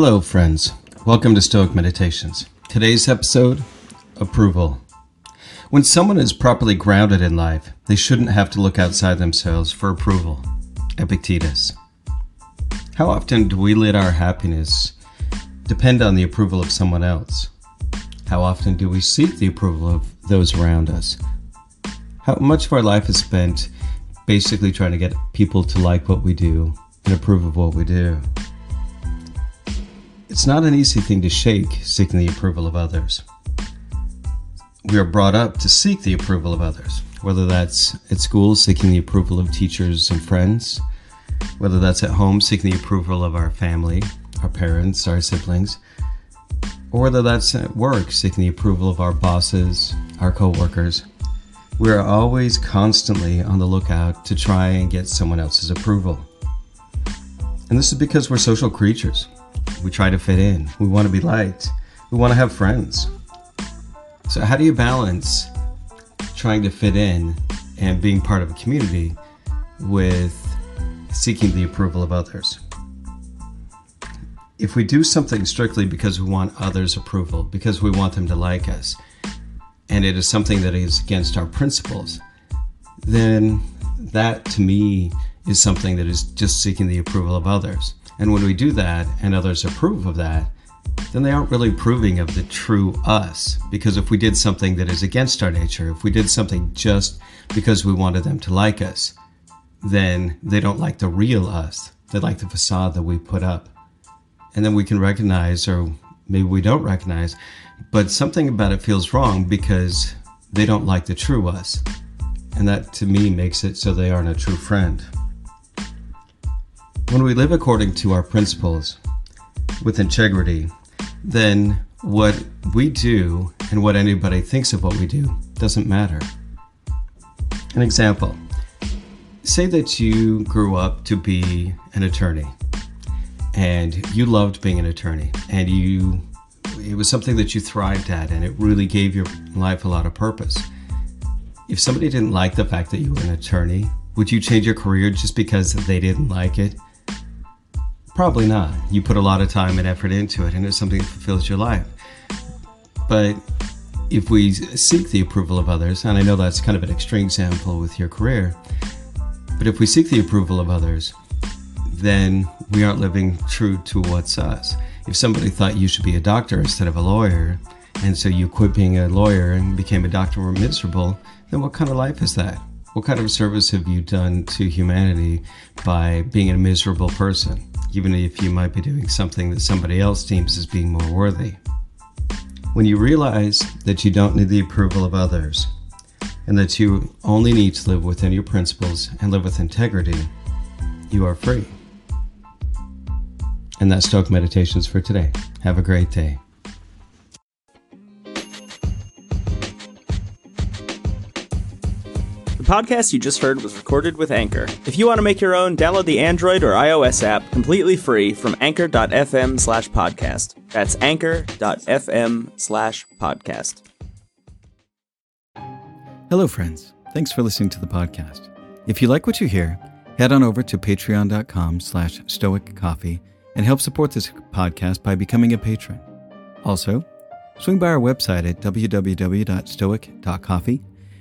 Hello, friends. Welcome to Stoic Meditations. Today's episode Approval. When someone is properly grounded in life, they shouldn't have to look outside themselves for approval. Epictetus. How often do we let our happiness depend on the approval of someone else? How often do we seek the approval of those around us? How much of our life is spent basically trying to get people to like what we do and approve of what we do? It's not an easy thing to shake, seeking the approval of others. We are brought up to seek the approval of others, whether that's at school, seeking the approval of teachers and friends, whether that's at home, seeking the approval of our family, our parents, our siblings, or whether that's at work, seeking the approval of our bosses, our coworkers. We are always constantly on the lookout to try and get someone else's approval. And this is because we're social creatures. We try to fit in. We want to be liked. We want to have friends. So, how do you balance trying to fit in and being part of a community with seeking the approval of others? If we do something strictly because we want others' approval, because we want them to like us, and it is something that is against our principles, then that to me is something that is just seeking the approval of others. And when we do that and others approve of that, then they aren't really approving of the true us. Because if we did something that is against our nature, if we did something just because we wanted them to like us, then they don't like the real us. They like the facade that we put up. And then we can recognize, or maybe we don't recognize, but something about it feels wrong because they don't like the true us. And that to me makes it so they aren't a true friend. When we live according to our principles with integrity, then what we do and what anybody thinks of what we do doesn't matter. An example say that you grew up to be an attorney and you loved being an attorney and you it was something that you thrived at and it really gave your life a lot of purpose. If somebody didn't like the fact that you were an attorney, would you change your career just because they didn't like it? Probably not. You put a lot of time and effort into it, and it's something that fulfills your life. But if we seek the approval of others, and I know that's kind of an extreme example with your career, but if we seek the approval of others, then we aren't living true to what's us. If somebody thought you should be a doctor instead of a lawyer, and so you quit being a lawyer and became a doctor and were miserable, then what kind of life is that? What kind of service have you done to humanity by being a miserable person? Even if you might be doing something that somebody else deems as being more worthy. When you realize that you don't need the approval of others, and that you only need to live within your principles and live with integrity, you are free. And that's Stoic Meditations for today. Have a great day. Podcast you just heard was recorded with Anchor. If you want to make your own, download the Android or iOS app completely free from anchor.fm slash podcast. That's anchor.fm slash podcast. Hello, friends. Thanks for listening to the podcast. If you like what you hear, head on over to patreon.com slash stoic coffee and help support this podcast by becoming a patron. Also, swing by our website at www.stoic.coffee